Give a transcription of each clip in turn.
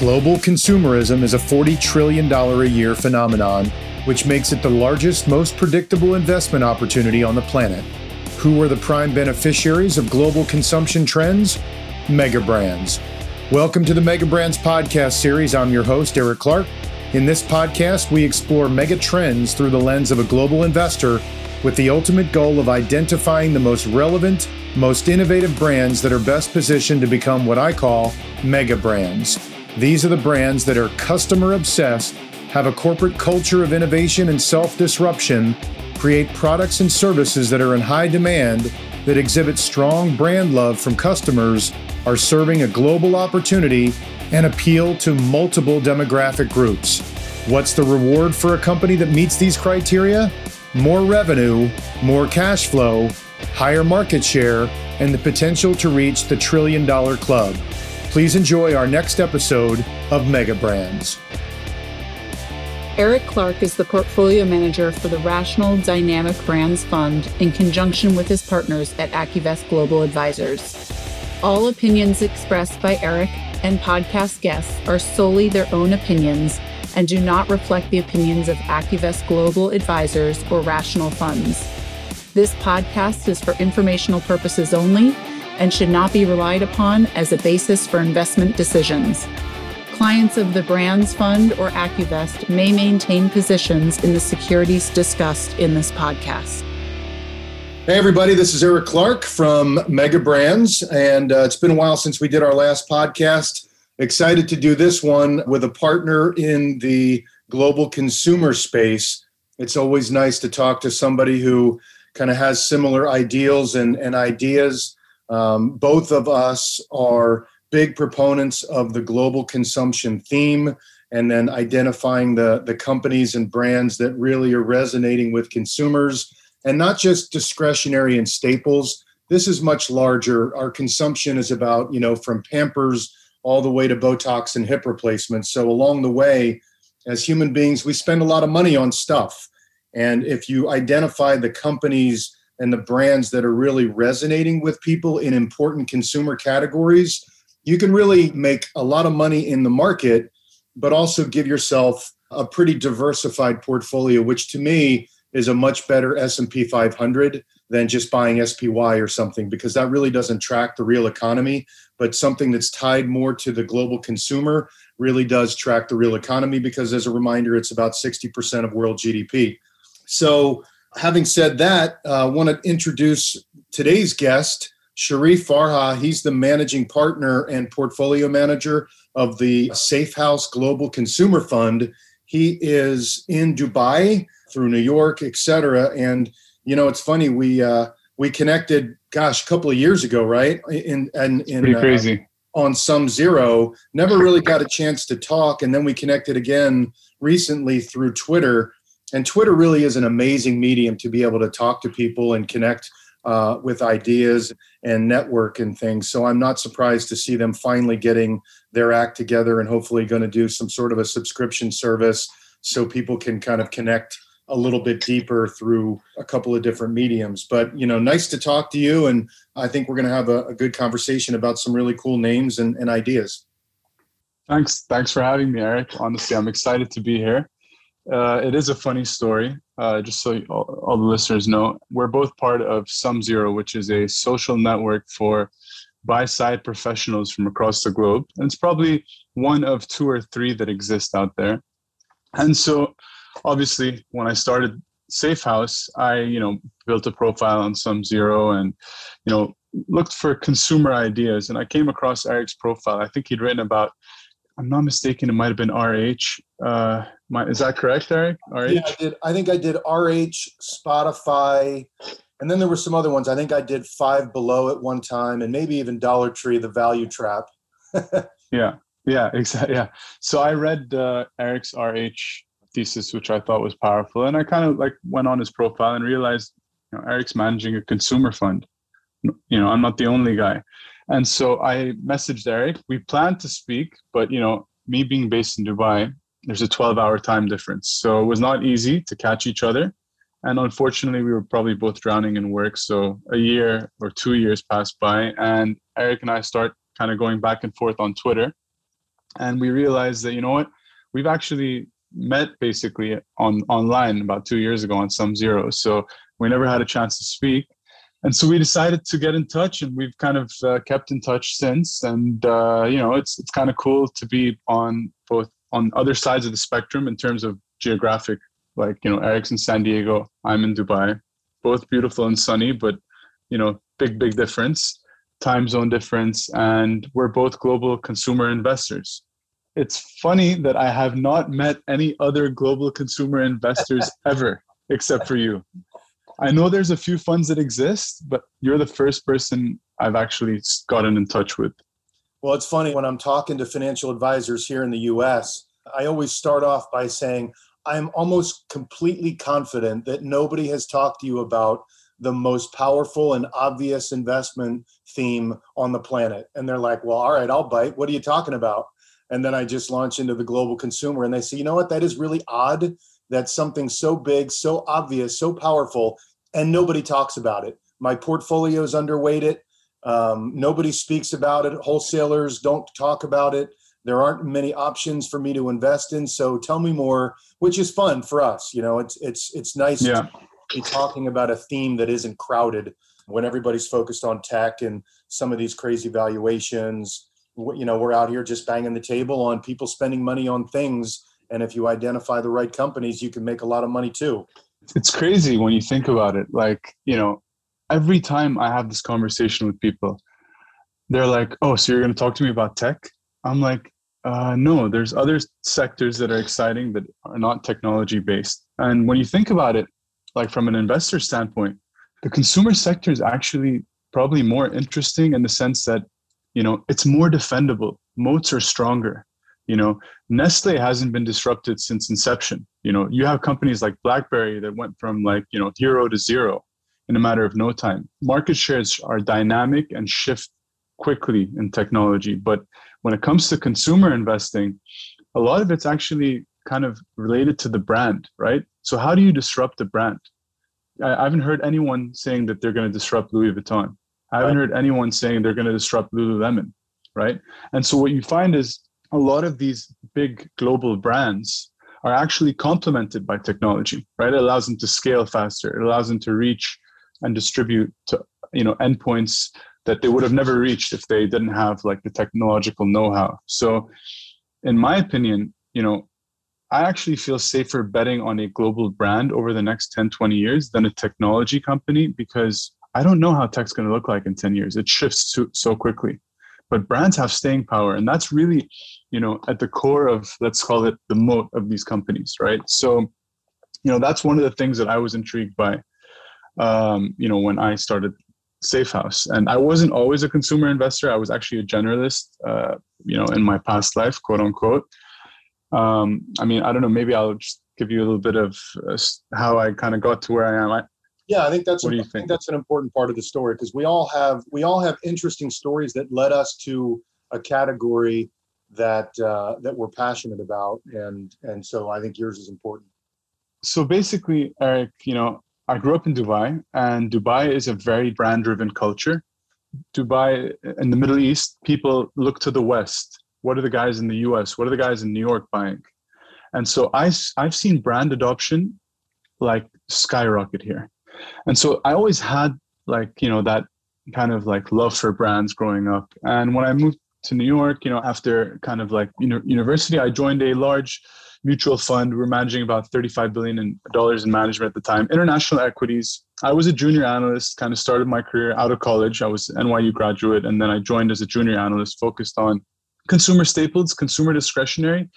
Global consumerism is a $40 trillion a year phenomenon, which makes it the largest, most predictable investment opportunity on the planet. Who are the prime beneficiaries of global consumption trends? Mega brands. Welcome to the Mega Brands podcast series. I'm your host, Eric Clark. In this podcast, we explore mega trends through the lens of a global investor with the ultimate goal of identifying the most relevant, most innovative brands that are best positioned to become what I call mega brands. These are the brands that are customer obsessed, have a corporate culture of innovation and self disruption, create products and services that are in high demand, that exhibit strong brand love from customers, are serving a global opportunity, and appeal to multiple demographic groups. What's the reward for a company that meets these criteria? More revenue, more cash flow, higher market share, and the potential to reach the trillion dollar club. Please enjoy our next episode of Mega Brands. Eric Clark is the portfolio manager for the Rational Dynamic Brands Fund in conjunction with his partners at AccuVest Global Advisors. All opinions expressed by Eric and podcast guests are solely their own opinions and do not reflect the opinions of AccuVest Global Advisors or Rational Funds. This podcast is for informational purposes only and should not be relied upon as a basis for investment decisions. Clients of the Brands Fund or AccuVest may maintain positions in the securities discussed in this podcast. Hey, everybody, this is Eric Clark from Mega Brands, and uh, it's been a while since we did our last podcast. Excited to do this one with a partner in the global consumer space. It's always nice to talk to somebody who kind of has similar ideals and, and ideas um, both of us are big proponents of the global consumption theme and then identifying the, the companies and brands that really are resonating with consumers and not just discretionary and staples. This is much larger. Our consumption is about, you know, from Pampers all the way to Botox and hip replacements. So along the way, as human beings, we spend a lot of money on stuff. And if you identify the companies and the brands that are really resonating with people in important consumer categories, you can really make a lot of money in the market, but also give yourself a pretty diversified portfolio, which to me is a much better S&P 500 than just buying SPY or something because that really doesn't track the real economy, but something that's tied more to the global consumer really does track the real economy because as a reminder it's about 60% of world GDP. So having said that, I uh, want to introduce today's guest, Sharif Farha. He's the managing partner and portfolio manager of the Safe House Global Consumer Fund. He is in Dubai through New York, et cetera. And you know, it's funny we uh, we connected, gosh, a couple of years ago, right? In and in, pretty uh, crazy. Uh, on SumZero, never really got a chance to talk, and then we connected again recently through Twitter and Twitter really is an amazing medium to be able to talk to people and connect uh, with ideas and network and things. So I'm not surprised to see them finally getting their act together and hopefully going to do some sort of a subscription service so people can kind of connect a little bit deeper through a couple of different mediums. But you know, nice to talk to you, and I think we're going to have a, a good conversation about some really cool names and, and ideas. Thanks, thanks for having me, Eric. Honestly, I'm excited to be here. Uh, it is a funny story. Uh, just so all, all, the listeners know, we're both part of SumZero, which is a social network for buy side professionals from across the globe. And it's probably one of two or three that exist out there. And so, obviously, when I started Safe House, I you know built a profile on SumZero and you know looked for consumer ideas. And I came across Eric's profile. I think he'd written about I'm not mistaken, it might have been RH. Uh, my, is that correct, Eric? RH? Yeah, I did. I think I did RH, Spotify, and then there were some other ones. I think I did Five Below at one time, and maybe even Dollar Tree, The Value Trap. yeah, yeah, exactly. Yeah. So I read uh, Eric's RH thesis, which I thought was powerful, and I kind of like went on his profile and realized, you know, Eric's managing a consumer fund. You know, I'm not the only guy. And so I messaged Eric. We planned to speak, but you know, me being based in Dubai, there's a 12 hour time difference. So it was not easy to catch each other. And unfortunately, we were probably both drowning in work. So a year or two years passed by, and Eric and I start kind of going back and forth on Twitter. and we realized that you know what we've actually met basically on online about two years ago on SumZero. so we never had a chance to speak and so we decided to get in touch and we've kind of uh, kept in touch since and uh, you know it's it's kind of cool to be on both on other sides of the spectrum in terms of geographic like you know eric's in san diego i'm in dubai. Both beautiful and sunny but you know big big difference time zone difference and we're both global consumer investors. It's funny that i have not met any other global consumer investors ever except for you. I know there's a few funds that exist, but you're the first person I've actually gotten in touch with. Well, it's funny when I'm talking to financial advisors here in the US, I always start off by saying, I'm almost completely confident that nobody has talked to you about the most powerful and obvious investment theme on the planet. And they're like, well, all right, I'll bite. What are you talking about? And then I just launch into the global consumer and they say, you know what? That is really odd that something so big, so obvious, so powerful and nobody talks about it. My portfolio is underweight it. Um, nobody speaks about it. Wholesalers don't talk about it. There aren't many options for me to invest in. So tell me more, which is fun for us. You know, it's it's it's nice yeah. to be talking about a theme that isn't crowded when everybody's focused on tech and some of these crazy valuations. You know, we're out here just banging the table on people spending money on things. And if you identify the right companies, you can make a lot of money too it's crazy when you think about it. Like, you know, every time I have this conversation with people, they're like, "Oh, so you're going to talk to me about tech?" I'm like, uh, "No, there's other sectors that are exciting that are not technology based." And when you think about it, like from an investor standpoint, the consumer sector is actually probably more interesting in the sense that, you know, it's more defendable. Moats are stronger. You know, Nestle hasn't been disrupted since inception. You know, you have companies like BlackBerry that went from like, you know, hero to zero in a matter of no time. Market shares are dynamic and shift quickly in technology. But when it comes to consumer investing, a lot of it's actually kind of related to the brand, right? So how do you disrupt the brand? I haven't heard anyone saying that they're going to disrupt Louis Vuitton. I haven't heard anyone saying they're going to disrupt Lululemon, right? And so what you find is a lot of these big global brands are actually complemented by technology, right? It allows them to scale faster. It allows them to reach and distribute to you know endpoints that they would have never reached if they didn't have like the technological know-how. So, in my opinion, you know, I actually feel safer betting on a global brand over the next 10, 20 years than a technology company because I don't know how tech's going to look like in 10 years. It shifts so, so quickly but brands have staying power and that's really you know at the core of let's call it the moat of these companies right so you know that's one of the things that i was intrigued by um, you know when i started safe house and i wasn't always a consumer investor i was actually a generalist uh, you know in my past life quote unquote um, i mean i don't know maybe i'll just give you a little bit of uh, how i kind of got to where i am I, yeah, I think that's what do you think? think that's an important part of the story because we all have we all have interesting stories that led us to a category that uh, that we're passionate about, and and so I think yours is important. So basically, Eric, you know, I grew up in Dubai, and Dubai is a very brand-driven culture. Dubai in the Middle East, people look to the West. What are the guys in the U.S.? What are the guys in New York buying? And so I I've seen brand adoption like skyrocket here and so i always had like you know that kind of like love for brands growing up and when i moved to new york you know after kind of like you know university i joined a large mutual fund. We we're managing about 35 billion in dollars in management at the time. International equities. I was a junior analyst kind of started my career out of college. I was nyu graduate and then i joined as a junior analyst focused on consumer staples consumer discretionary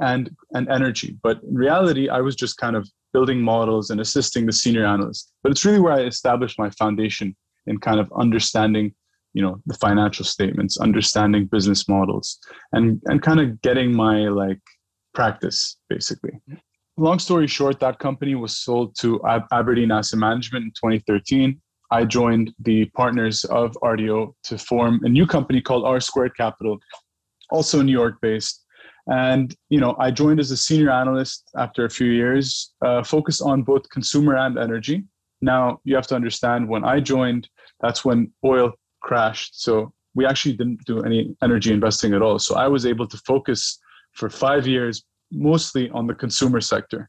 and and energy. But in reality i was just kind of building models and assisting the senior analyst. But it's really where I established my foundation in kind of understanding, you know, the financial statements, understanding business models, and and kind of getting my like practice basically. Long story short, that company was sold to Aberdeen Asset Management in 2013. I joined the partners of RDO to form a new company called R Squared Capital, also New York based, and you know, I joined as a senior analyst after a few years, uh, focused on both consumer and energy. Now you have to understand when I joined, that's when oil crashed. So we actually didn't do any energy investing at all. So I was able to focus for five years mostly on the consumer sector.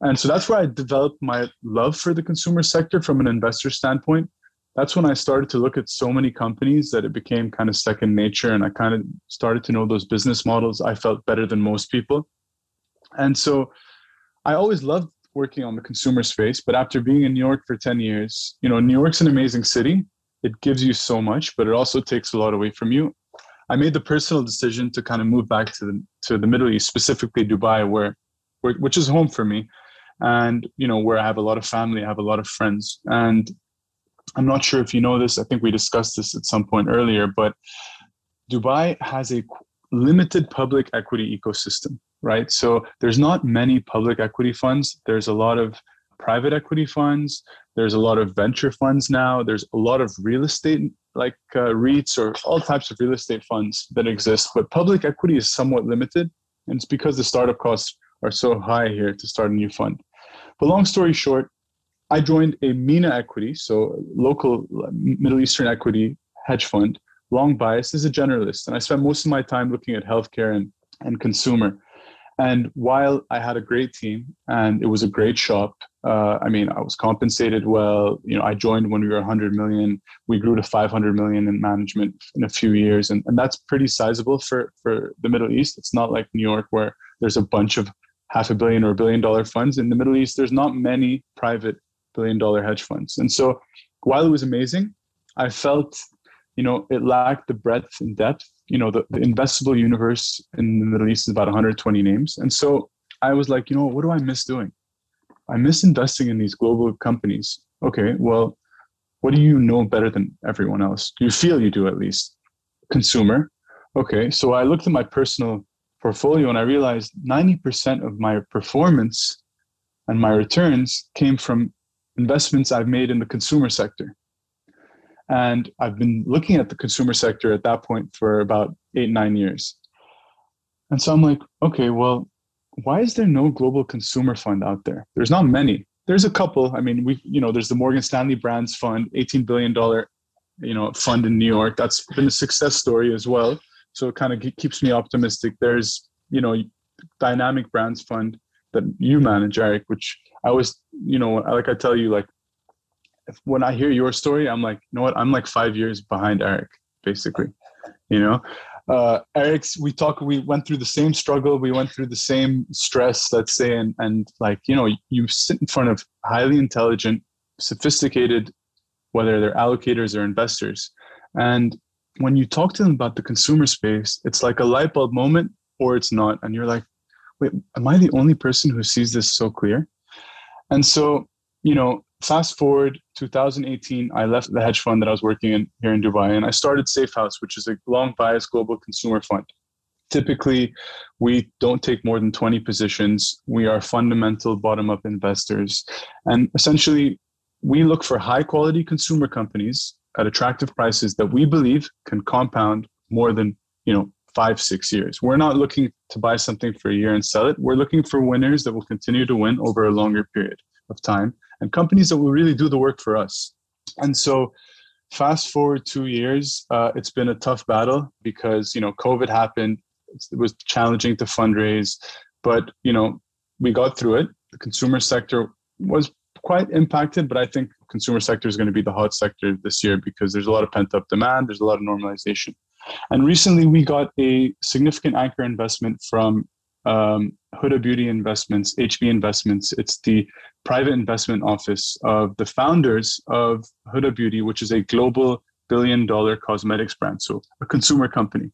And so that's where I developed my love for the consumer sector from an investor standpoint. That's when I started to look at so many companies that it became kind of second nature. And I kind of started to know those business models. I felt better than most people. And so I always loved working on the consumer space. But after being in New York for 10 years, you know, New York's an amazing city. It gives you so much, but it also takes a lot away from you. I made the personal decision to kind of move back to the to the Middle East, specifically Dubai, where, where which is home for me, and you know where I have a lot of family, I have a lot of friends, and I'm not sure if you know this. I think we discussed this at some point earlier, but Dubai has a limited public equity ecosystem, right? So there's not many public equity funds. There's a lot of private equity funds. There's a lot of venture funds now. There's a lot of real estate, like uh, REITs or all types of real estate funds that exist. But public equity is somewhat limited. And it's because the startup costs are so high here to start a new fund. But long story short, I joined a MENA equity, so local Middle Eastern equity hedge fund, long bias as a generalist. And I spent most of my time looking at healthcare and, and consumer. And while I had a great team and it was a great shop, uh, I mean, I was compensated well. You know, I joined when we were 100 million. We grew to 500 million in management in a few years, and, and that's pretty sizable for for the Middle East. It's not like New York where there's a bunch of half a billion or a billion dollar funds. In the Middle East, there's not many private billion dollar hedge funds. And so, while it was amazing, I felt you know it lacked the breadth and depth you know the, the investable universe in the middle east is about 120 names and so i was like you know what do i miss doing i miss investing in these global companies. Okay well what do you know better than everyone else? You feel you do at least? Consumer? Okay so i looked at my personal portfolio and i realized 90% of my performance and my returns came from investments i've made in the consumer sector. And I've been looking at the consumer sector at that point for about eight, nine years. And so I'm like, okay, well, why is there no global consumer fund out there? There's not many. There's a couple. I mean, we, you know, there's the Morgan Stanley Brands Fund, $18 billion, you know, fund in New York. That's been a success story as well. So it kind of keeps me optimistic. There's, you know, Dynamic Brands Fund that you manage, Eric, which I was, you know, like I tell you, like when I hear your story, I'm like, you know what? I'm like five years behind Eric, basically. You know, uh, Eric's. We talk. We went through the same struggle. We went through the same stress. Let's say, and and like you know, you sit in front of highly intelligent, sophisticated, whether they're allocators or investors, and when you talk to them about the consumer space, it's like a light bulb moment, or it's not, and you're like, wait, am I the only person who sees this so clear? And so, you know, fast forward 2018 i left the hedge fund that i was working in here in dubai and i started safe house which is a long bias global consumer fund. Typically we don't take more than 20 positions. We are fundamental bottom up investors. And essentially we look for high quality consumer companies at attractive prices that we believe can compound more than you know five six years. We're not looking to buy something for a year and sell it. We're looking for winners that will continue to win over a longer period of time and companies that will really do the work for us. And so, fast forward two years, uh, it's been a tough battle because you know COVID happened. It was challenging to fundraise, but you know we got through it. The consumer sector was quite impacted, but I think consumer sector is going to be the hot sector this year because there's a lot of pent up demand. There's a lot of normalization. And recently, we got a significant anchor investment from um, Huda Beauty Investments, HB Investments. It's the private investment office of the founders of Huda Beauty, which is a global billion dollar cosmetics brand, so a consumer company.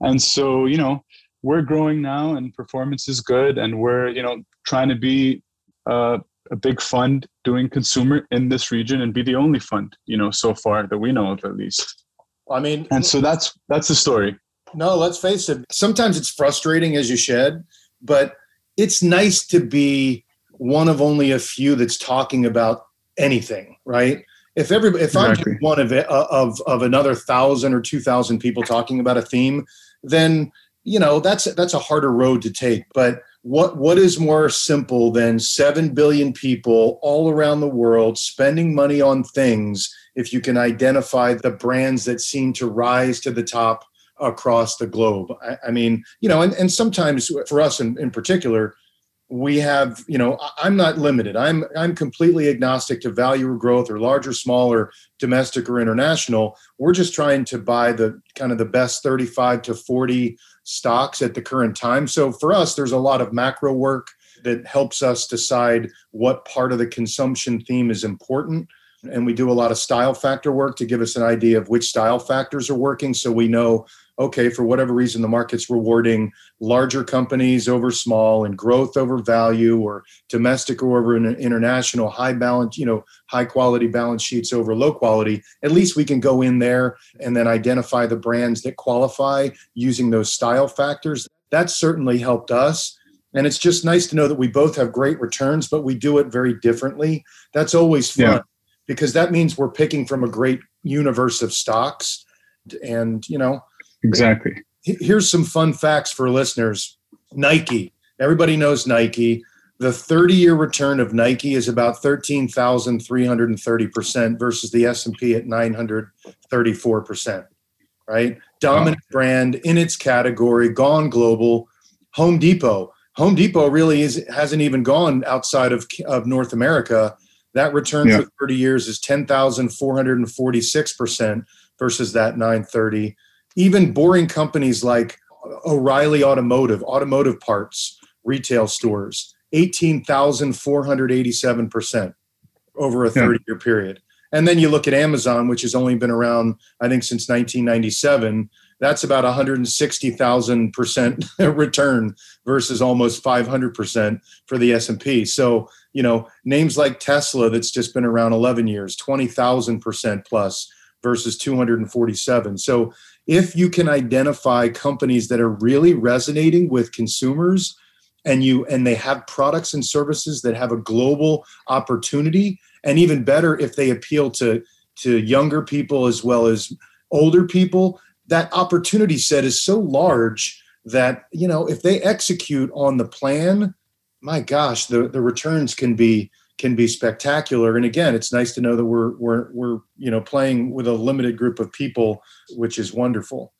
And so, you know, we're growing now and performance is good, and we're, you know, trying to be uh, a big fund doing consumer in this region and be the only fund, you know, so far that we know of at least. I mean, and so that's that's the story. No, let's face it. Sometimes it's frustrating as you shed, but it's nice to be one of only a few that's talking about anything, right? If everybody, if exactly. I'm one of uh, of of another thousand or two thousand people talking about a theme, then you know that's that's a harder road to take. But what what is more simple than 7 billion people all around the world spending money on things if you can identify the brands that seem to rise to the top across the globe i, I mean you know and, and sometimes for us in, in particular we have you know i'm not limited i'm i'm completely agnostic to value or growth or large or small or domestic or international we're just trying to buy the kind of the best 35 to 40 stocks at the current time. So for us, there's a lot of macro work that helps us decide what part of the consumption theme is important. And we do a lot of style factor work to give us an idea of which style factors are working. So we know okay, for whatever reason, the market's rewarding larger companies over small and growth over value or domestic or over international, high balance, you know, high quality balance sheets over low quality, at least we can go in there and then identify the brands that qualify using those style factors. That certainly helped us. And it's just nice to know that we both have great returns, but we do it very differently. That's always fun yeah. because that means we're picking from a great universe of stocks. And, you know, Exactly. Here's some fun facts for listeners. Nike. Everybody knows Nike. The 30 year return of Nike is about 13,330% versus the S&P at 934%, right? Dominant wow. brand in its category, gone global. Home Depot. Home Depot really is hasn't even gone outside of, of North America. That return yeah. for 30 years is 10,446% versus that 930 even boring companies like O'Reilly Automotive, automotive parts, retail stores, 18,487% over a 30 year period. And then you look at Amazon, which has only been around, I think, since 1997. That's about 160,000% return versus almost 500% for the S&P. So, you know, names like Tesla that's just been around 11 years, 20,000% plus versus 247. So, if you can identify companies that are really resonating with consumers and you and they have products and services that have a global opportunity and even better if they appeal to to younger people as well as older people that opportunity set is so large that you know if they execute on the plan my gosh the the returns can be can be spectacular. And again, it's nice to know that we're we're we're you know playing with a limited group of people, which is wonderful.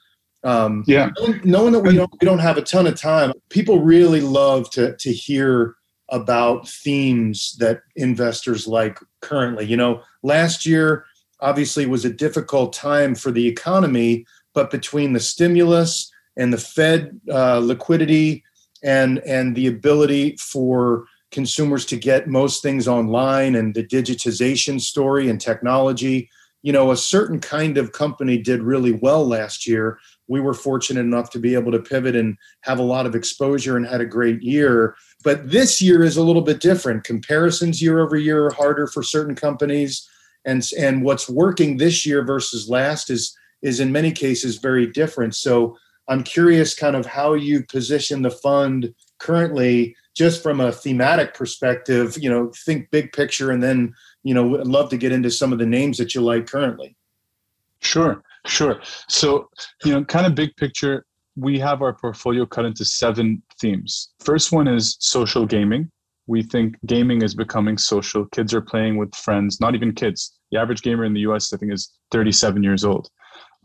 Um, yeah, knowing that we don't we don't have a ton of time, people really love to to hear about themes that investors like currently. You know, last year obviously was a difficult time for the economy, but between the stimulus and the Fed uh, liquidity and and the ability for consumers to get most things online and the digitization story and technology. You know, a certain kind of company did really well last year. We were fortunate enough to be able to pivot and have a lot of exposure and had a great year. But this year is a little bit different. Comparisons year over year are harder for certain companies. And, and what's working this year versus last is is in many cases very different. So I'm curious kind of how you position the fund currently just from a thematic perspective, you know, think big picture and then, you know, I'd love to get into some of the names that you like currently. Sure, sure. So, you know, kind of big picture, we have our portfolio cut into seven themes. First one is social gaming. We think gaming is becoming social. Kids are playing with friends, not even kids. The average gamer in the US, I think, is 37 years old.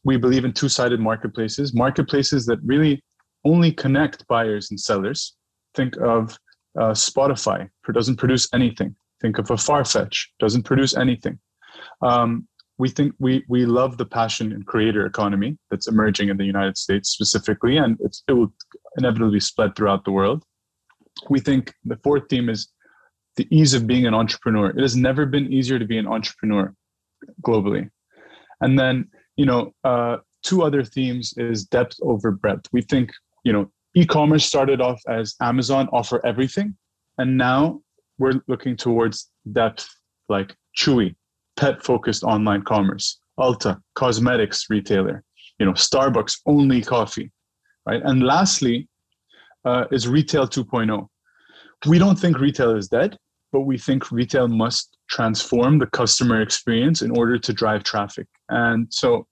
We believe in two sided marketplaces, marketplaces that really only connect buyers and sellers. Think of uh, Spotify doesn't produce anything. Think of a Farfetch doesn't produce anything. Um, we think we we love the passion and creator economy that's emerging in the United States specifically, and it will inevitably spread throughout the world. We think the fourth theme is the ease of being an entrepreneur. It has never been easier to be an entrepreneur globally. And then, you know, uh, two other themes is depth over breadth. We think, you know, e-commerce started off as Amazon offer everything, and now we're looking towards depth like Chewy, pet-focused online commerce, Ulta, cosmetics retailer, you know, Starbucks only coffee, right? And lastly, uh, is retail 2.0. We don't think retail is dead, but we think retail must transform the customer experience in order to drive traffic. And so,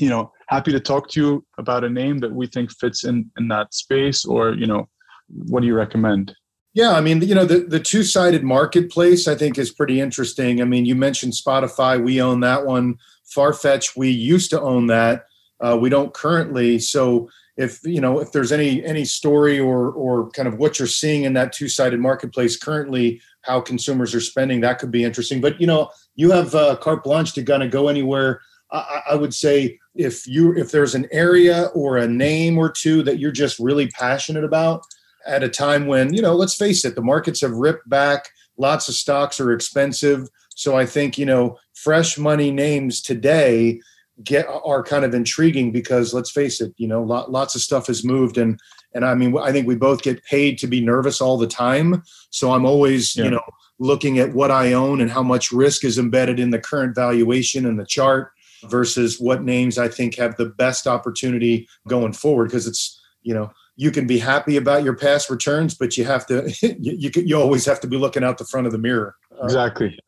you know, happy to talk to you about a name that we think fits in in that space or you know what do you recommend? Yeah, I mean, you know, the, the two sided marketplace I think is pretty interesting. I mean, you mentioned Spotify, we own that one. Farfetch, we used to own that. Uh, we don't currently. So if you know if there's any any story or or kind of what you're seeing in that two sided marketplace currently, how consumers are spending, that could be interesting. But you know, you have uh, carte blanche to kind of go anywhere. I, I would say if you if there's an area or a name or two that you're just really passionate about at a time when, you know, let's face it, the markets have ripped back, lots of stocks are expensive. So I think, you know, fresh money names today get are kind of intriguing because let's face it, you know, lot, lots of stuff has moved and and I mean I think we both get paid to be nervous all the time. So I'm always, yeah. you know, looking at what I own and how much risk is embedded in the current valuation and the chart versus what names I think have the best opportunity going forward because it's, you know, you can be happy about your past returns, but you have to you you, you always have to be looking out the front of the mirror. Uh, exactly.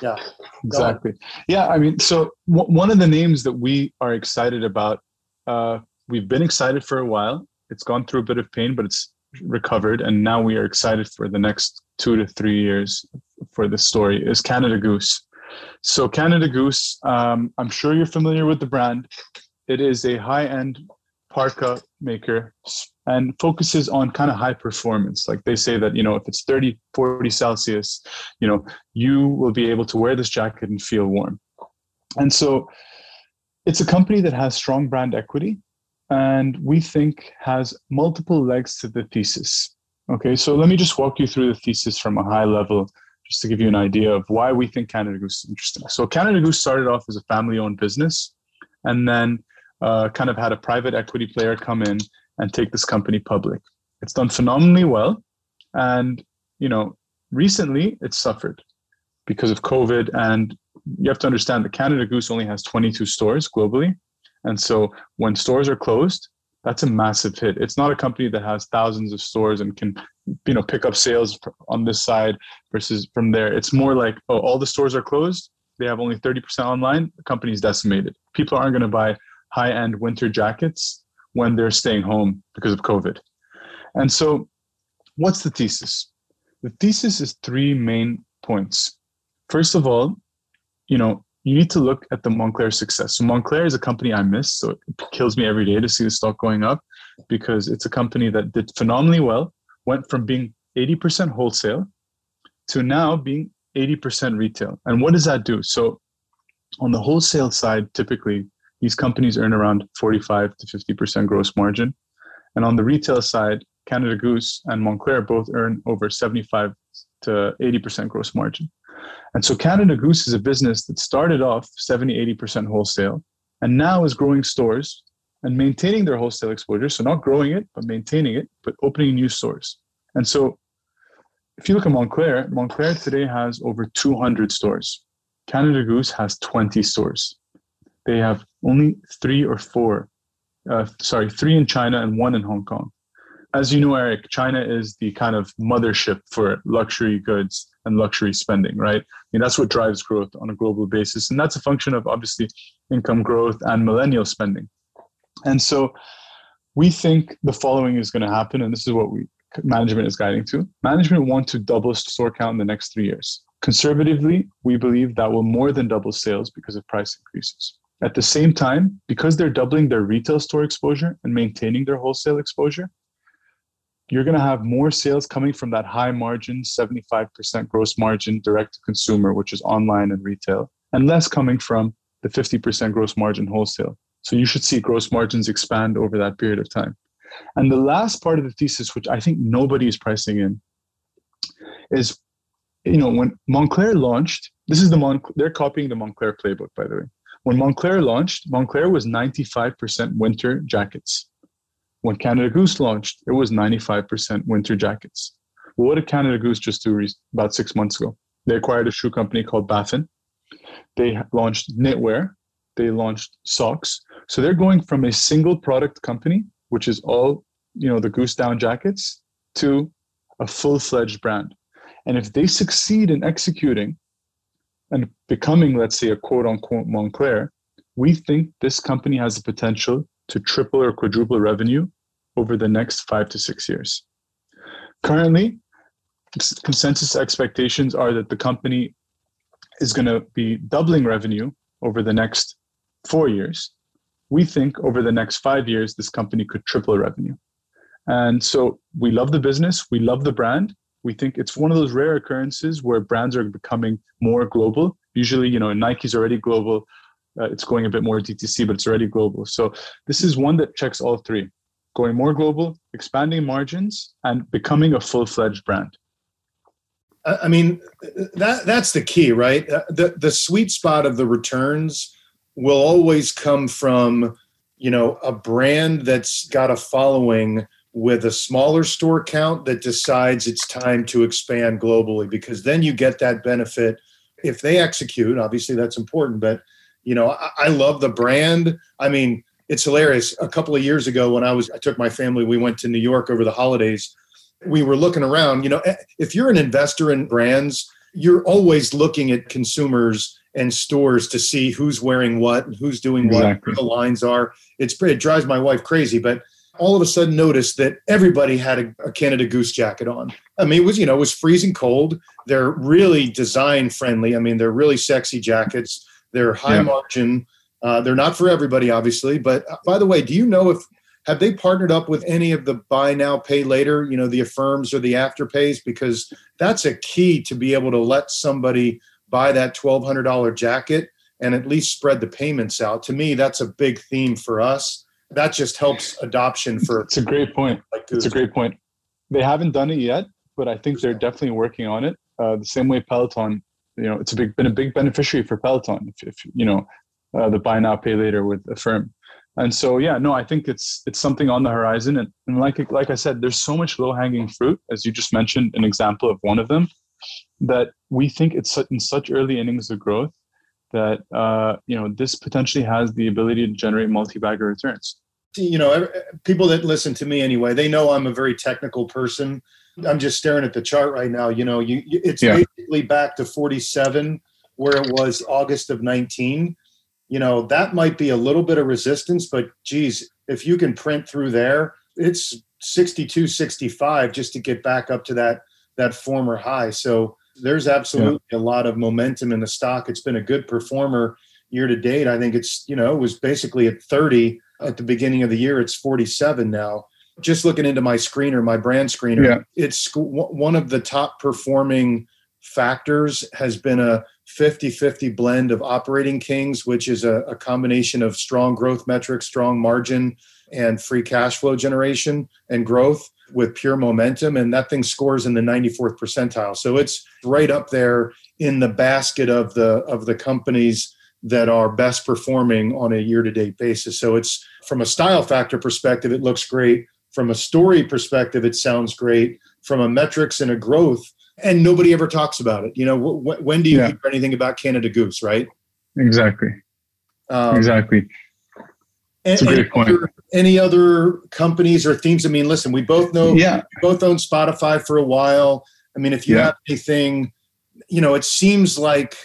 Yeah. Exactly. Yeah. I mean, so w- one of the names that we are excited about, uh, we've been excited for a while. It's gone through a bit of pain, but it's recovered, and now we are excited for the next two to three years for the story. Is Canada Goose. So Canada Goose, um, I'm sure you're familiar with the brand. It is a high-end parka maker and focuses on kind of high performance. Like they say that you know if it's 30 40 celsius you know you will be able to wear this jacket and feel warm. And so it's a company that has strong brand equity and we think has multiple legs to the thesis. Okay so let me just walk you through the thesis from a high level just to give you an idea of why we think canada goose is interesting so canada goose started off as a family owned business and then uh, kind of had a private equity player come in and take this company public. It's done phenomenally well, and you know, recently it suffered because of COVID. And you have to understand that Canada Goose only has 22 stores globally, and so when stores are closed, that's a massive hit. It's not a company that has thousands of stores and can, you know, pick up sales on this side versus from there. It's more like, oh, all the stores are closed. They have only 30% online. The company's decimated. People aren't going to buy high end winter jackets when they're staying home because of COVID. And so, what's the thesis? The thesis is three main points. First of all, you know, you need to look at the Moncler success. So Moncler is a company I miss, so it kills me every day to see the stock going up because it's a company that did phenomenally well, went from being 80% wholesale to now being 80% retail. And what does that do? So on the wholesale side, typically these companies earn around 45 to 50% gross margin. And on the retail side, Canada Goose and Moncler both earn over 75 to 80% gross margin. And so Canada Goose is a business that started off 70, 80% wholesale and now is growing stores and maintaining their wholesale exposure. So not growing it, but maintaining it, but opening new stores. And so if you look at Moncler, Moncler today has over 200 stores. Canada Goose has 20 stores they have only three or four, uh, sorry, three in China and one in Hong Kong. As you know, Eric, China is the kind of mothership for luxury goods and luxury spending, right? I mean, that's what drives growth on a global basis. And that's a function of obviously income growth and millennial spending. And so we think the following is going to happen, and this is what we management is guiding to. Management want to double store count in the next three years. Conservatively, we believe that will more than double sales because of price increases. At the same time, because they're doubling their retail store exposure and maintaining their wholesale exposure, you're going to have more sales coming from that high margin, 75% gross margin direct to consumer, which is online and retail, and less coming from the 50% gross margin wholesale. So you should see gross margins expand over that period of time. And the last part of the thesis, which I think nobody is pricing in, is you know when Moncler launched. This is the Mon. They're copying the Moncler playbook, by the way. When Moncler launched, Moncler was 95% winter jackets. When Canada Goose launched, it was 95% winter jackets. What did Canada Goose just do about six months ago? They acquired a shoe company called Baffin. They launched knitwear. They launched socks. So they're going from a single product company, which is all you know the goose down jackets, to a full-fledged brand. And if they succeed in executing and becoming, let's say, a quote unquote Moncler, we think this company has the potential to triple or quadruple revenue over the next five to six years. currently, consensus expectations are that the company is going to be doubling revenue over the next four years. We think over the next five years, this company could triple revenue. And so we love the business, we love the brand. We think it's one of those rare occurrences where brands are becoming more global. Usually, you know, Nike's already global. Uh, it's going a bit more DTC, but it's already global. So this is one that checks all three: going more global, expanding margins, and becoming a full-fledged brand. I mean, that that's the key, right? Uh, the the sweet spot of the returns will always come from, you know, a brand that's got a following with a smaller store count that decides it's time to expand globally because then you get that benefit if they execute obviously that's important but you know I, I, love the brand i mean it's hilarious a couple of years ago when i was i took my family we went to new york over the holidays we were looking around you know eh, if you're an investor in brands you're always looking at consumers and stores to see who's wearing what and who's doing exactly. what the lines are it's it drives my wife crazy but all of a sudden noticed that everybody had a, a, Canada Goose jacket on. I mean, it was, you know, it was freezing cold. They're really design friendly. I mean, they're really sexy jackets. They're high yeah. margin. Uh, they're not for everybody, obviously. But uh, by the way, do you know if have they partnered up with any of the buy now, pay later, you know, the affirms or the afterpays? Because that's a key to be able to let somebody buy that twelve hundred dollar jacket and at least spread the payments out. To me, that's a big theme for us that just helps adoption for. It's a great point. Like it's a great point. They haven't done it yet, but I think they're definitely working on it. Uh, the same way Peloton, you know, it's a big been a big beneficiary for Peloton. If, if you know, uh, the buy now pay later with Affirm, and so yeah, no, I think it's it's something on the horizon. And, and like like I said, there's so much low hanging fruit, as you just mentioned, an example of one of them, that we think it's in such early innings of growth that uh, you know this potentially has the ability to generate multi-bagger returns you know people that listen to me anyway they know i'm a very technical person i'm just staring at the chart right now you know you it's yeah. basically back to 47 where it was august of 19 you know that might be a little bit of resistance but geez if you can print through there it's 62 65 just to get back up to that that former high so there's absolutely yeah. a lot of momentum in the stock it's been a good performer year to date i think it's you know it was basically at 30 at the beginning of the year. It's 47 now. Just looking into my screener, my brand screener, yeah. it's one of the top performing factors has been a 50 50 blend of operating kings, which is a, a, combination of strong growth metrics, strong margin, and free cash flow generation and growth with pure momentum. And that thing scores in the 94th percentile. So it's right up there in the basket of the of the companies that are best performing on a year to date basis. So it's from a style factor perspective, it looks great. From a story perspective, it sounds great. From a metrics and a growth, and nobody ever talks about it. You know, wh- when do you yeah. hear anything about Canada Goose, right? Exactly. Um, exactly. That's a great point. Other, any other companies or themes? I mean, listen, we both know, yeah, both own Spotify for a while. I mean, if you yeah. have anything, you know, it seems like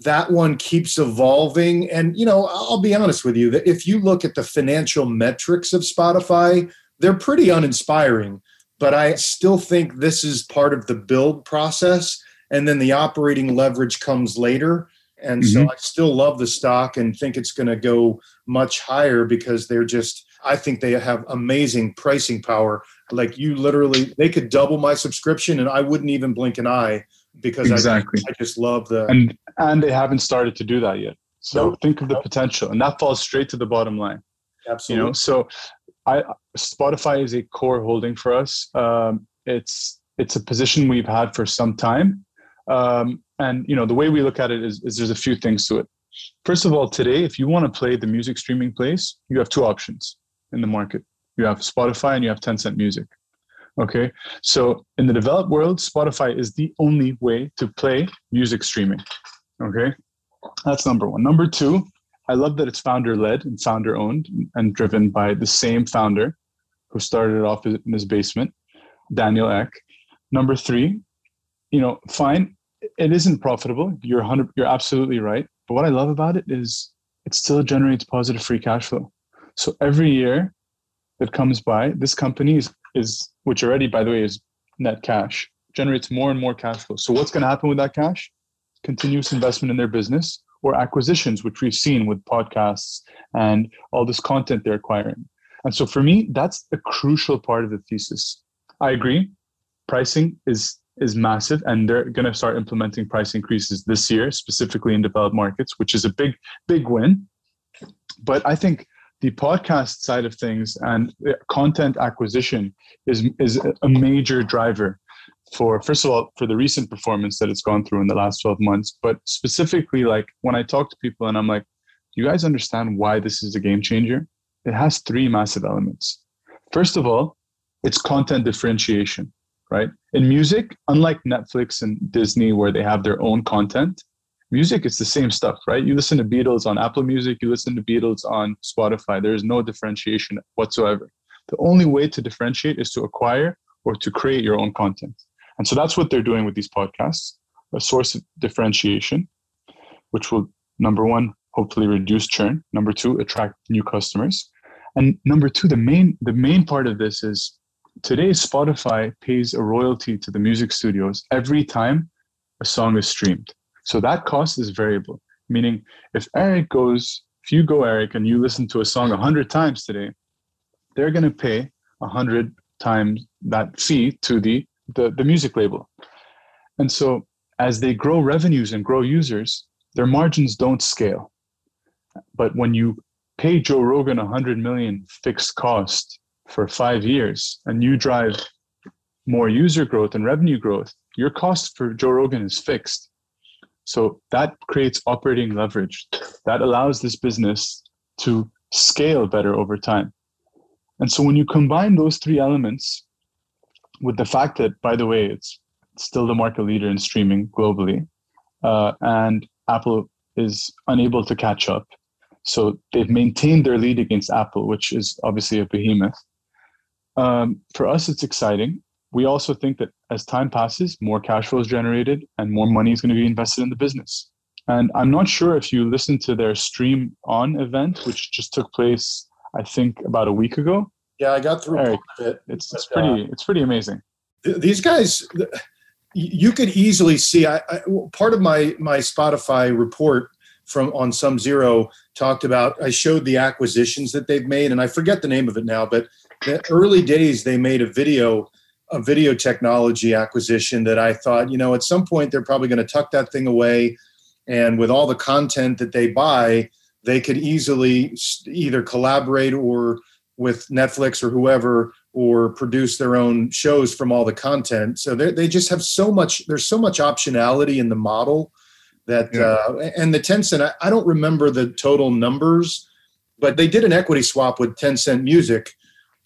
that one keeps evolving. And, you know, I'll be honest with you that if you look at the financial metrics of Spotify, they're pretty uninspiring. But I still think this is part of the build process. And then the operating leverage comes later. And mm-hmm. so I still love the stock and think it's going to go much higher because they're just, I think they have amazing pricing power. Like you literally, they could double my subscription and I wouldn't even blink an eye because exactly. I, I just love the and and they haven't started to do that yet. So nope. think of the nope. potential, and that falls straight to the bottom line. Absolutely. You know, so I Spotify is a core holding for us. Um, it's it's a position we've had for some time, um, and you know the way we look at it is, is there's a few things to it. First of all, today, if you want to play the music streaming place, you have two options in the market. You have Spotify and you have Tencent Music. Okay. So in the developed world, Spotify is the only way to play music streaming. Okay. That's number one. Number two, I love that it's founder led and founder owned and driven by the same founder who started off in his basement, Daniel Ek. Number three, you know, fine, it isn't profitable. You're 100, you're absolutely right. But what I love about it is it still generates positive free cash flow. So every year that comes by, this company is, is which already, by the way, is net cash, generates more and more cash flow. So what's going to happen with that cash? Continuous investment in their business or acquisitions, which we've seen with podcasts and all this content they're acquiring. And so for me, that's a crucial part of the thesis. I agree. Pricing is is massive and they're going to start implementing price increases this year specifically in developed markets which is a big big win but i think the podcast side of things and content acquisition is is a major driver for first of all for the recent performance that it's gone through in the last 12 months but specifically like when i talk to people and i'm like do you guys understand why this is a game changer? It has three massive elements. First of all it's content differentiation right? In music unlike netflix and disney where they have their own content music it's the same stuff right? You listen to beatles on apple music you listen to beatles on spotify. There is no differentiation whatsoever. The only way to differentiate is to acquire or to create your own content and so that's what they're doing with these podcasts a source of differentiation which will number one hopefully reduce churn. Number two attract new customers. And number two the main the main part of this is today spotify pays a royalty to the music studios every time a song is streamed. So that cost is variable, meaning if Eric goes, if you go, Eric, and you listen to a song a 100 times today, they're going to pay a 100 times that fee to the, the, the music label. And so as they grow revenues and grow users, their margins don't scale. But when you pay Joe Rogan 100 million fixed cost for five years and you drive more user growth and revenue growth, your cost for Joe Rogan is fixed. So that creates operating leverage that allows this business to scale better over time. And so when you combine those three elements with the fact that, by the way, it's still the market leader in streaming globally, uh, and Apple is unable to catch up. So they've maintained their lead against Apple, which is obviously a behemoth. Um, for us, it's exciting we also think that as time passes, more cash flow is generated and more money is going to be invested in the business. And I'm not sure if you listened to their Stream On event, which just took place, I think, about a week ago. Yeah, I got through Eric, it. It's, it's pretty uh, it's pretty amazing. These guys, you could easily see. I, I, part of my my Spotify report from on SumZero talked about. I showed the acquisitions that they've made, and I forget the name of it now. But the early days, they made a video a video technology acquisition that I thought, you know, at some point they're probably going to tuck that thing away. And with all the content that they buy, they could easily either collaborate or with Netflix or whoever or produce their own shows from all the content. So they just have so much, there's so much optionality in the model that, yeah. uh, and the Tencent, I, I don't remember the total numbers, but they did an equity swap with Tencent Music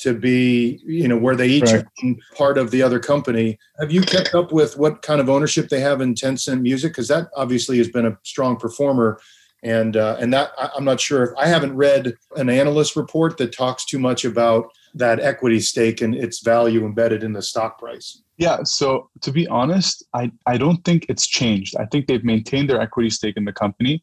to be you know where they each right. own part of the other company have you kept up with what kind of ownership they have in tencent music because that obviously has been a strong performer and uh, and that i'm not sure if i haven't read an analyst report that talks too much about that equity stake and its value embedded in the stock price. Yeah so to be honest i i don't think it's changed. I think they've maintained their equity stake in the company.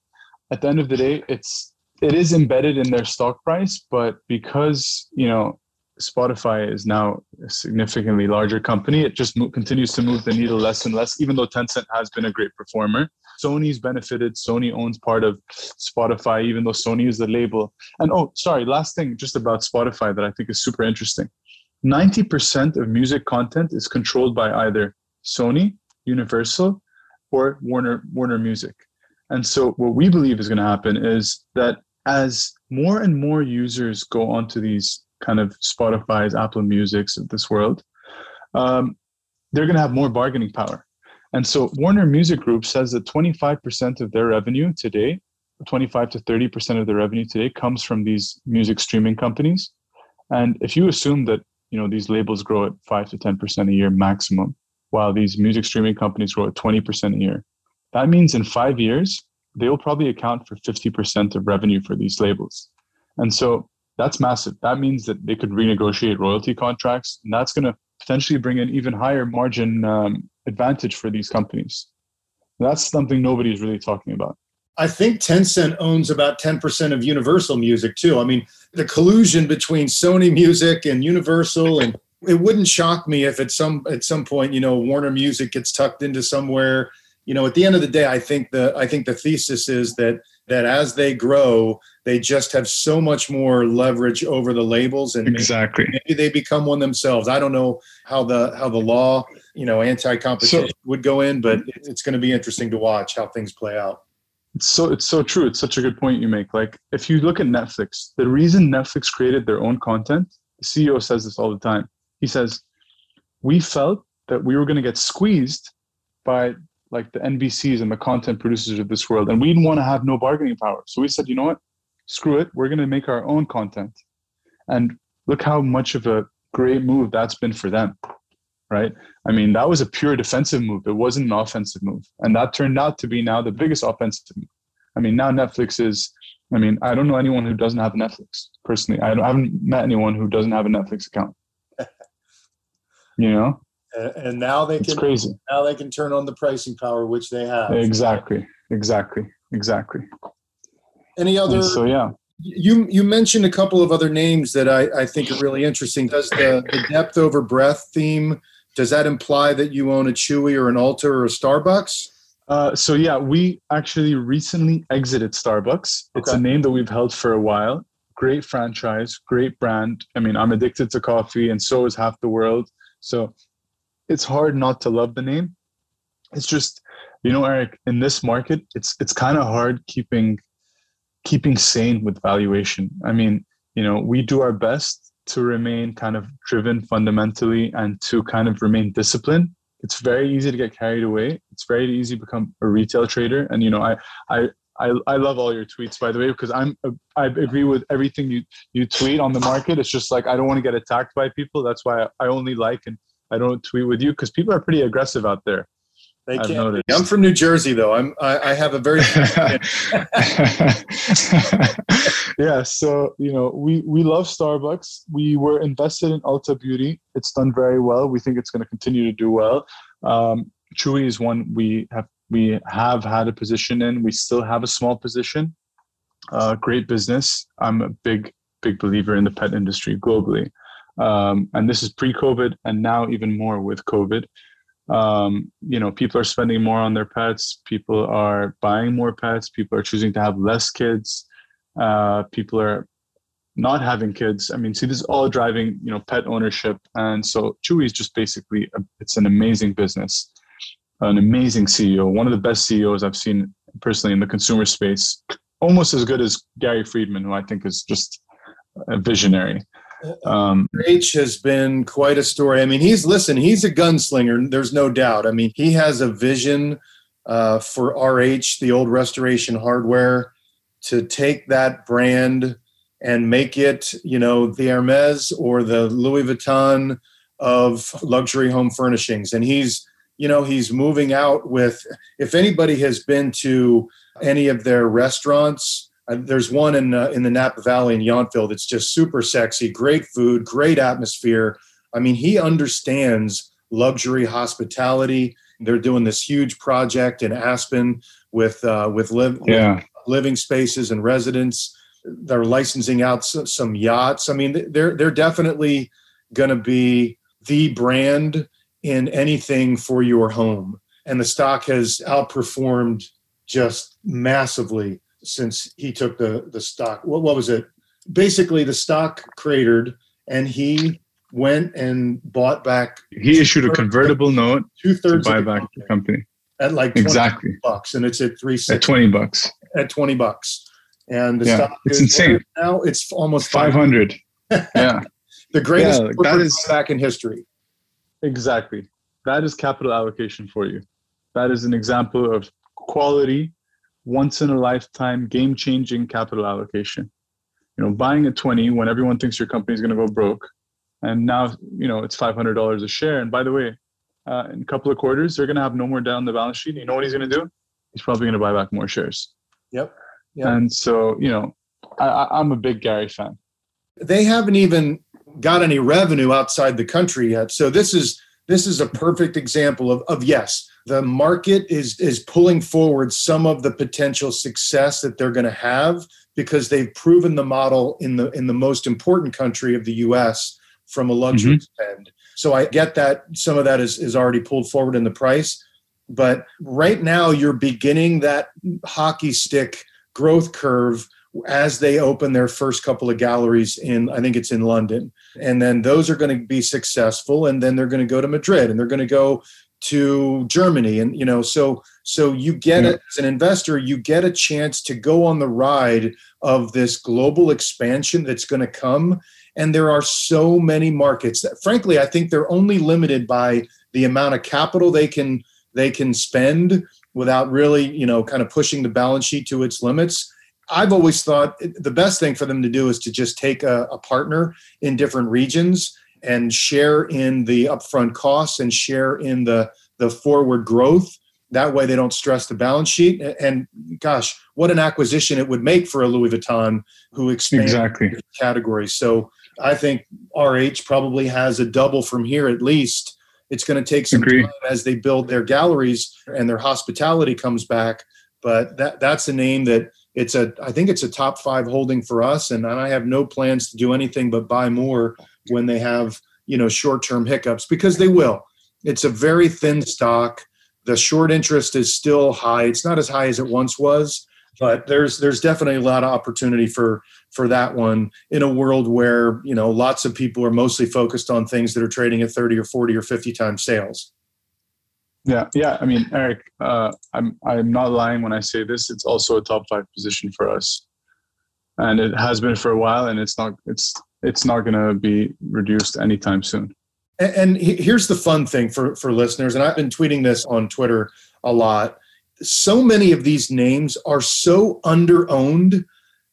At the end of the day it's it is embedded in their stock price but because you know Spotify is now a significantly larger company. It just mo- continues to move the needle less and less, even though Tencent has been a great performer. Sony's benefited. Sony owns part of Spotify, even though Sony is the label. And oh, sorry, last thing just about Spotify that I think is super interesting 90% of music content is controlled by either Sony, Universal, or Warner, Warner Music. And so, what we believe is going to happen is that as more and more users go onto these kind of Spotify's, Apple Music's of this world, um, they're going to have more bargaining power. And so Warner Music Group says that 25% of their revenue today, 25 to 30% of their revenue today comes from these music streaming companies. And if you assume that, you know, these labels grow at 5 to 10% a year maximum, while these music streaming companies grow at 20% a year, that means in 5 years they will probably account for 50% of revenue for these labels. And so that's massive. That means that they could renegotiate royalty contracts, and that's going to potentially bring an even higher margin um, advantage for these companies. That's something nobody is really talking about. I think Tencent owns about 10% of Universal Music too. I mean, the collusion between Sony Music and Universal and it wouldn't shock me if at some at some point, you know, Warner Music gets tucked into somewhere. You know, at the end of the day, I think the I think the thesis is that that as they grow, they just have so much more leverage over the labels and exactly maybe, maybe they become one themselves. I don't know how the how the law, you know, anti-competition so, would go in, but it's going to be interesting to watch how things play out. It's so it's so true. It's such a good point you make. Like if you look at Netflix, the reason Netflix created their own content, the CEO says this all the time. He says, "We felt that we were going to get squeezed by like the NBCs and the content producers of this world, and we didn't want to have no bargaining power. So we said, you know what? Screw it. We're going to make our own content. And look how much of a great move that's been for them, right? I mean, that was a pure defensive move. It wasn't an offensive move, and that turned out to be now the biggest offensive move. I mean, now Netflix is. I mean, I don't know anyone who doesn't have Netflix personally. I, I haven't met anyone who doesn't have a Netflix account. you know, and now they it's can crazy. now they can turn on the pricing power which they have exactly exactly exactly any other and so yeah. You you mentioned a couple of other names that i i think are really interesting. Does the, the depth over breadth theme does that imply that you own a chewy or an Ulta or a starbucks? Uh, so yeah we actually recently exited starbucks. It's a name that we've held for a while. Great franchise great brand. I mean i'm addicted to coffee and so is half the world. So it's hard not to love the name. It's just, you know, Eric, in this market, it's it's kind of hard keeping keeping sane with valuation. I mean, you know, we do our best to remain kind of driven fundamentally and to kind of remain disciplined. It's very easy to get carried away. It's very easy to become a retail trader. And you know, I I I, I love all your tweets by the way because I'm I agree with everything you you tweet on the market. It's just like I don't want to get attacked by people. That's why I, I only like and I don't tweet with you because people are pretty aggressive out there. They I've can't. I'm from New Jersey, though. I'm. I, I have a very. yeah. So you know, we we love Starbucks. We were invested in Ulta Beauty. It's done very well. We think it's going to continue to do well. Um, Chewy is one we have we have had a position in. We still have a small position. Uh, great business. I'm a big big believer in the pet industry globally. Um, and this is pre-COVID, and now even more with COVID. Um, you know, people are spending more on their pets. People are buying more pets. People are choosing to have less kids. Uh, people are not having kids. I mean, see, this is all driving you know pet ownership, and so Chewy is just basically a, it's an amazing business, an amazing CEO, one of the best CEOs I've seen personally in the consumer space, almost as good as Gary Friedman, who I think is just a visionary. Um, H has been quite a story. I mean, he's listen, he's a gunslinger. There's no doubt. I mean, he has a vision uh, for RH, the old restoration hardware, to take that brand and make it, you know, the Hermes or the Louis Vuitton of luxury home furnishings. And he's, you know, he's moving out with. If anybody has been to any of their restaurants uh, there's one in uh, in the Napa Valley in Yountville that's just super sexy, great food, great atmosphere. I mean, he understands luxury hospitality. They're doing this huge project in Aspen with uh, with, live, yeah. living spaces and residents. They're licensing out some yachts. I mean, they're they're definitely going to be the brand in anything for your home. And the stock has outperformed just massively since he took the the stock. What, what was it? Basically, the stock cratered, and he went and bought back. He issued a convertible note two thirds to buy back the company at like exactly bucks, and it's at three at twenty bucks at twenty bucks, and the yeah, stock it's insane. Now it's almost five hundred. yeah, the greatest yeah, that is back in history. Exactly, that is capital allocation for you. That is an example of quality once in a lifetime game changing capital allocation. You know buying at 20 when everyone thinks your company is going to go broke and now you know it's $500 a share. And by the way uh, in a couple of quarters they're going to have no more down the balance sheet. You know what he's going to do? He's probably going to buy back more shares. Yep, yep. and so you know I, i'm a big gary fan. They haven't even got any revenue outside the country yet. So this is this is a perfect example of, of yes the market is is pulling forward some of the potential success that they're going to have because they've proven the model in the in the most important country of the US from a luxury mm-hmm. spend. so I get that some of that is, is already pulled forward in the price. But right now, you're beginning that hockey stick growth curve as they open their first couple of galleries in, I think it's in London. And then those are going to be successful. And then they're going to go to Madrid and they're going to go to Germany. And, you know, so, so you get yeah. as an investor, you get a chance to go on the ride of this global expansion that's going to come. And there are so many markets that, frankly, I think they're only limited by the amount of capital they can they can spend without really, you know, kind of pushing the balance sheet to its limits. I've always thought the best thing for them to do is to just take a, a partner in different regions and share in the upfront costs and share in the the forward growth. That way, they don't stress the balance sheet. And gosh, what an acquisition it would make for a Louis Vuitton who expands exactly categories. So I think RH probably has a double from here at least it's going to take some Agreed. time as they build their galleries and their hospitality comes back. But that that's a name that it's a I think it's a top five holding for us, and I have no plans to do anything but buy more when they have you know short term hiccups because they will. It's a very thin stock. The short interest is still high. It's not as high as it once was, but there's there's definitely a lot of opportunity for for that one in a world where you know lots of people are mostly focused on things that are trading at 30 or 40 or 50 times sales yeah yeah i mean eric uh, i'm i'm not lying when i say this it's also a top five position for us. And it has been for a while and it's not it's it's not going to be reduced anytime soon. And, and here's the fun thing for for listeners and i've been tweeting this on twitter a lot. So many of these names are so under owned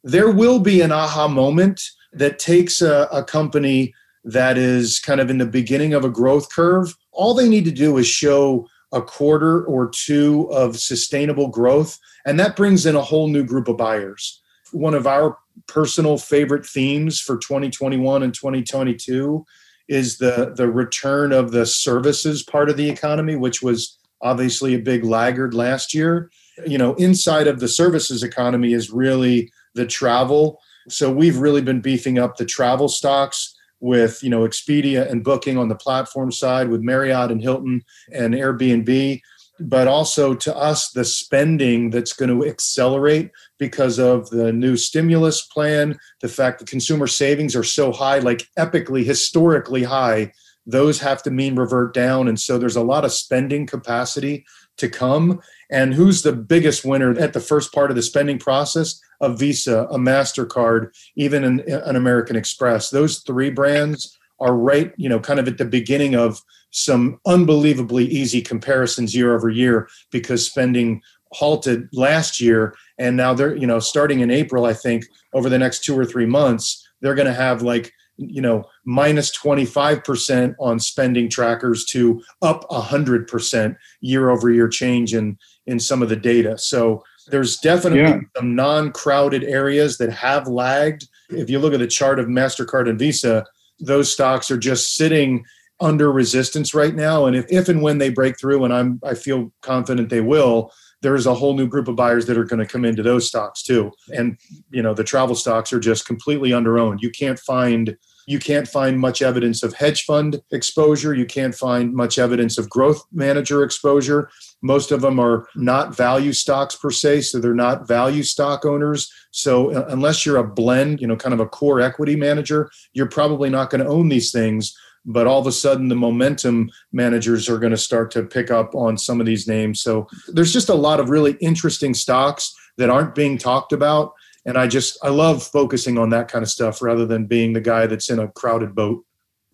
there will be an aha moment that takes a, a company that is kind of in the beginning of a growth curve. All they need to do is show a quarter or two of sustainable growth, and that brings in a whole new group of buyers. One of our personal favorite themes for 2021 and 2022 is the, the return of the services part of the economy, which was obviously a big laggard last year. You know, inside of the services economy is really the travel. So we've really been beefing up the travel stocks with you know Expedia and Booking on the platform side, with Marriott and Hilton and Airbnb, but also to us the spending that's going to accelerate because of the new stimulus plan, the fact that consumer savings are so high, like epically historically high. Those have to mean revert down, and so there's a lot of spending capacity to come. And who's the biggest winner at the first part of the spending process? A Visa, a MasterCard, even an, an American Express. Those three brands are right, you know, kind of at the beginning of some unbelievably easy comparisons year over year because spending halted last year and now they're you know starting in april i think over the next two or three months they're going to have like you know minus 25% on spending trackers to up 100% year over year change in in some of the data so there's definitely yeah. some non-crowded areas that have lagged if you look at the chart of mastercard and visa those stocks are just sitting under resistance right now and if, if and when they break through and i'm i feel confident they will there's a whole new group of buyers that are going to come into those stocks too. And you know, the travel stocks are just completely underowned. You can't find you can't find much evidence of hedge fund exposure. You can't find much evidence of growth manager exposure. Most of them are not value stocks per se, so they're not value stock owners. So uh, unless you're a blend, you know, kind of a core equity manager, you're probably not going to own these things but all of a sudden the momentum managers are going to start to pick up on some of these names so there's just a lot of really interesting stocks that aren't being talked about and i just i love focusing on that kind of stuff rather than being the guy that's in a crowded boat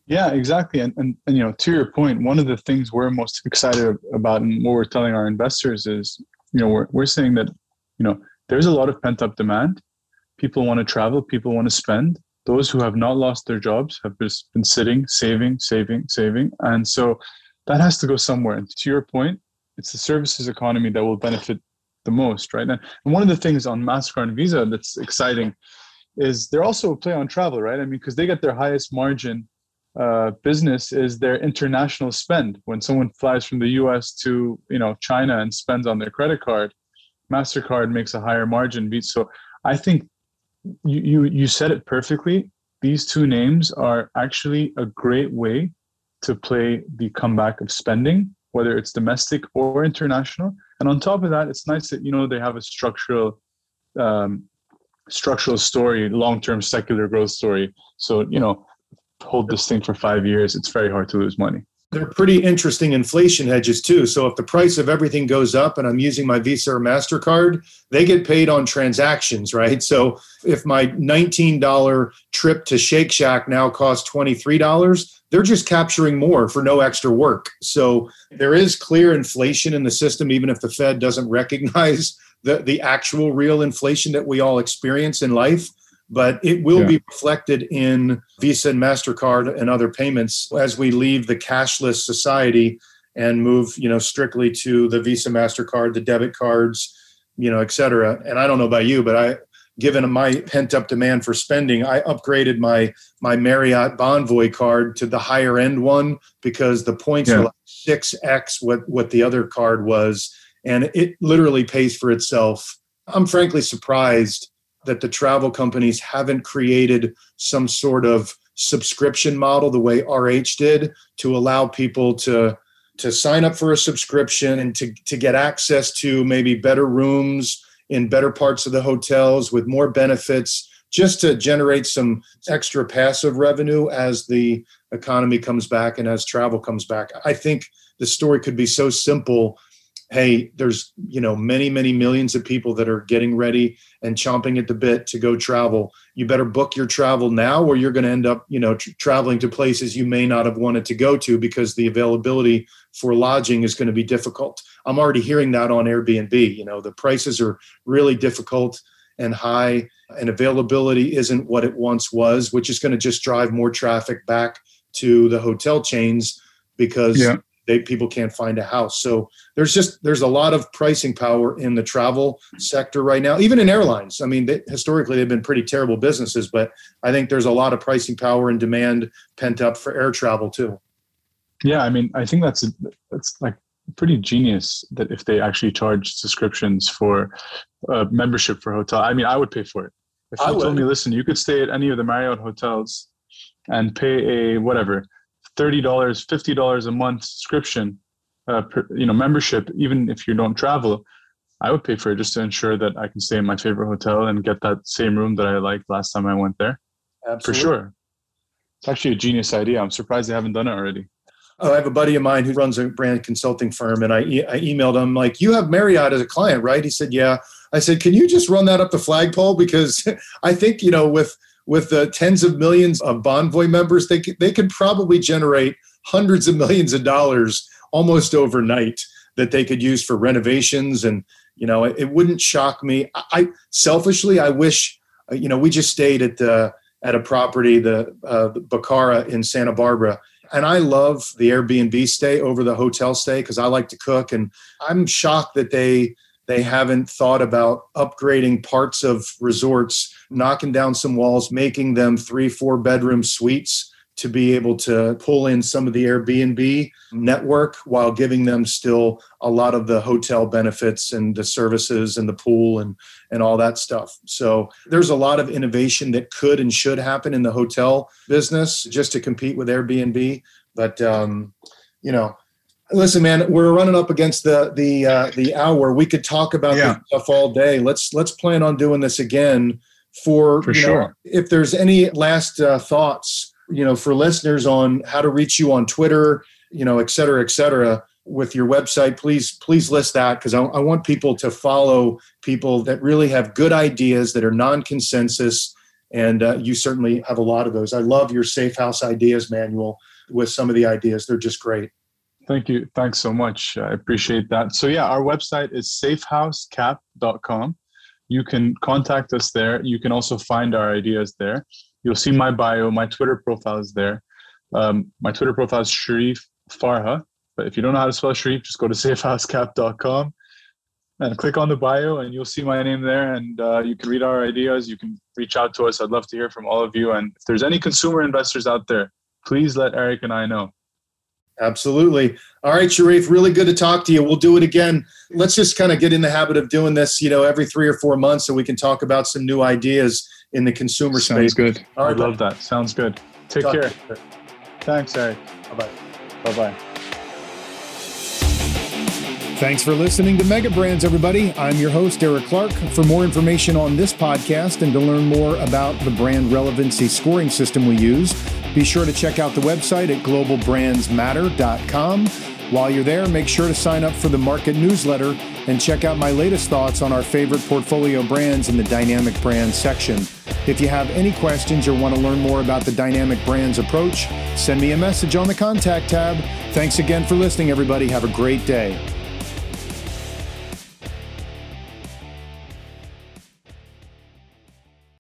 yeah exactly and, and, and you know to your point one of the things we're most excited about and what we're telling our investors is you know we're, we're saying that you know there's a lot of pent up demand people want to travel people want to spend those who have not lost their jobs have just been sitting, saving, saving, saving. And so that has to go somewhere. And to your point, it's the services economy that will benefit the most, right? And, one of the things on MasterCard and Visa that's exciting is they're also a play on travel, right? I mean, because they get their highest margin uh, business is their international spend. When someone flies from the US to, you know, China and spends on their credit card, MasterCard makes a higher margin beat. So I think you, you you said it perfectly. These two names are actually a great way to play the comeback of spending, whether it's domestic or international. And on top of that, it's nice that you know they have a structural um, structural story, long term secular growth story. So you know, hold this thing for five years. It's very hard to lose money they're pretty interesting inflation hedges too. So if the price of everything goes up and I'm using my Visa or MasterCard, they get paid on transactions, right? So if my $19 trip to Shake Shack now costs $23, they're just capturing more for no extra work. So there is clear inflation in the system, even if the Fed doesn't recognize the, the actual real inflation that we all experience in life but it will yeah. be reflected in Visa and Mastercard and other payments as we leave the cashless society and move, you know, strictly to the Visa, Mastercard, the debit cards, you know, et cetera. And I don't know about you, but I, given my pent up demand for spending, I upgraded my my Marriott Bonvoy card to the higher end one because the points yeah. are like six x what what the other card was, and it literally pays for itself. I'm frankly surprised that the travel companies haven't created some sort of subscription model the way RH did to allow people to to sign up for a subscription and to, to get access to maybe better rooms in better parts of the hotels with more benefits just to generate some extra passive revenue as the economy comes back and as travel comes back. I think the story could be so simple hey there's you know many many millions of people that are getting ready and chomping at the bit to go travel. You better book your travel now or you're going to end up you know tr- traveling to places you may not have wanted to go to because the availability for lodging is going to be difficult. I'm already hearing that on airbnb you know the prices are really difficult and high and availability isn't what it once was which is going to just drive more traffic back to the hotel chains because yeah they people can't find a house. So there's just there's a lot of pricing power in the travel sector right now, even in airlines. I mean, they, historically they've been pretty terrible businesses, but I think there's a lot of pricing power and demand pent up for air travel too. Yeah, I mean, I think that's a, that's like pretty genius that if they actually charge subscriptions for uh, membership for hotel. I mean, I would pay for it. If you told me, listen, you could stay at any of the Marriott hotels and pay a whatever thirty dollars, fifty dollars a month subscription, uh, per, you know, membership, even if you don't travel, I would pay for it just to ensure that I can stay in my favorite hotel and get that same room that I liked last time I went there. Absolutely. For sure. It's actually a genius idea. I'm surprised they haven't done it already. Oh, I have a buddy of mine who runs a brand consulting firm, and I, e- I emailed him like, "You have Marriott as a client, right?" He said, "Yeah." I said, "Can you just run that up the flagpole because I think you know with with the tens of millions of Bonvoy members, they could, they could probably generate hundreds of millions of dollars almost overnight that they could use for renovations. And you know, it, it wouldn't shock me. I, I, selfishly, I wish uh, you know we just stayed at the at a property, the, uh, Bacara in Santa Barbara. And I love the Airbnb stay over the hotel stay because I like to cook. And I'm shocked that they they haven't thought about upgrading parts of resorts, knocking down some walls, making them three, four bedroom suites to be able to pull in some of the Airbnb network while giving them still a lot of the hotel benefits and the services and the pool and and all that stuff. So there's a lot of innovation that could and should happen in the hotel business just to compete with Airbnb. But um, you know, listen man we're running up against the the uh, the hour. We could talk about yeah. this stuff all day. Let's let's plan on doing this again for, for sure know, if there's any last uh, thoughts you know for listeners on how to reach you on twitter you know et cetera et cetera with your website please please list that because I, I want people to follow people that really have good ideas that are non-consensus and uh, you certainly have a lot of those. I love your safe house ideas manual with some of the ideas. They're just great Thank you. Thanks so much. I appreciate that. So, yeah, our website is safehousecap.com. You can contact us there. You can also find our ideas there. You'll see my bio. My Twitter profile is there. Um, my Twitter profile is Sharif Farha. But if you don't know how to spell Sharif, just go to safehousecap.com and click on the bio, and you'll see my name there. And uh, you can read our ideas. You can reach out to us. I'd love to hear from all of you. And if there's any consumer investors out there, please let Eric and I know. Absolutely. All right, Sharif, really good to talk to you. We'll do it again. Let's just kind of get in the habit of doing this, you know, every three or four months so we can talk about some new ideas in the consumer Sounds space. Sounds good. All right, I love that. Sounds good. Take talk care. Thanks, Eric. Bye bye. Bye bye. Thanks for listening to Mega Brands, everybody. I'm your host, Eric Clark. For more information on this podcast and to learn more about the brand relevancy scoring system we use, be sure to check out the website at globalbrandsmatter.com. While you're there, make sure to sign up for the market newsletter and check out my latest thoughts on our favorite portfolio brands in the Dynamic Brands section. If you have any questions or want to learn more about the Dynamic Brands approach, send me a message on the contact tab. Thanks again for listening, everybody. Have a great day.